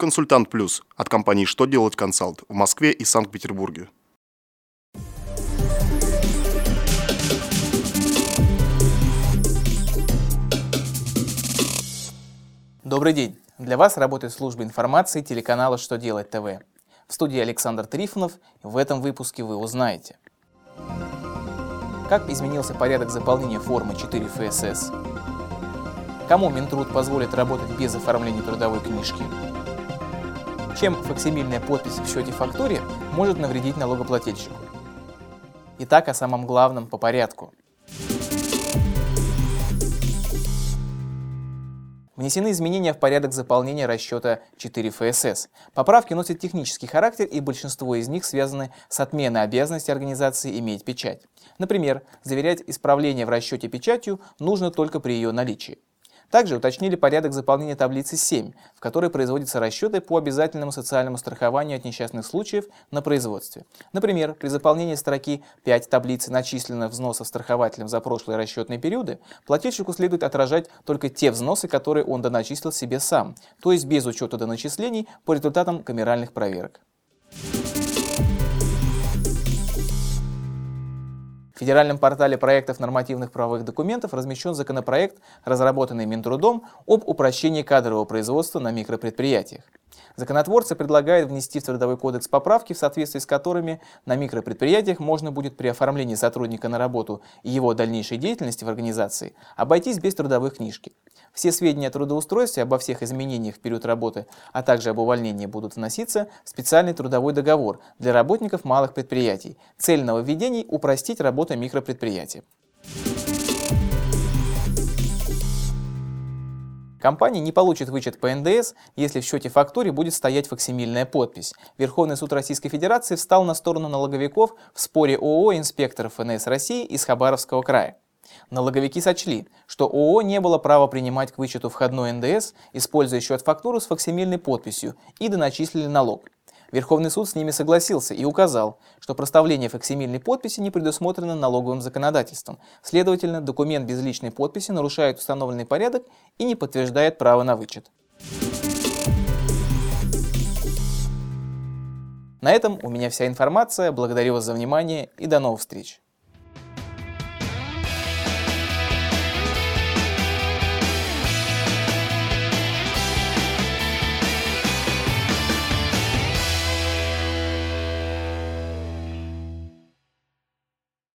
Консультант Плюс от компании «Что делать консалт» в Москве и Санкт-Петербурге. Добрый день! Для вас работает служба информации телеканала «Что делать ТВ». В студии Александр Трифонов. В этом выпуске вы узнаете. Как изменился порядок заполнения формы 4 ФСС? Кому Минтруд позволит работать без оформления трудовой книжки? Чем факсимильная подпись в счете-фактуре может навредить налогоплательщику. Итак, о самом главном по порядку. Внесены изменения в порядок заполнения расчета 4 ФСС. Поправки носят технический характер, и большинство из них связаны с отменой обязанности организации иметь печать. Например, заверять исправление в расчете печатью нужно только при ее наличии. Также уточнили порядок заполнения таблицы 7, в которой производятся расчеты по обязательному социальному страхованию от несчастных случаев на производстве. Например, при заполнении строки 5 таблицы начисленных взносов страхователем за прошлые расчетные периоды, плательщику следует отражать только те взносы, которые он доначислил себе сам, то есть без учета доначислений по результатам камеральных проверок. В федеральном портале проектов нормативных правовых документов размещен законопроект, разработанный Минтрудом об упрощении кадрового производства на микропредприятиях. Законотворцы предлагают внести в Трудовой кодекс поправки, в соответствии с которыми на микропредприятиях можно будет при оформлении сотрудника на работу и его дальнейшей деятельности в организации обойтись без трудовой книжки. Все сведения о трудоустройстве, обо всех изменениях в период работы, а также об увольнении будут вноситься в специальный трудовой договор для работников малых предприятий. Цель нововведений – упростить работу микропредприятий. Компания не получит вычет по НДС, если в счете-фактуре будет стоять факсимильная подпись. Верховный суд Российской Федерации встал на сторону налоговиков в споре ООО инспекторов ФНС России из Хабаровского края. Налоговики сочли, что ООО не было права принимать к вычету входной НДС, используя счет-фактуру с факсимильной подписью, и доначислили налог. Верховный суд с ними согласился и указал, что проставление факсимильной подписи не предусмотрено налоговым законодательством. Следовательно, документ без личной подписи нарушает установленный порядок и не подтверждает право на вычет. На этом у меня вся информация. Благодарю вас за внимание и до новых встреч.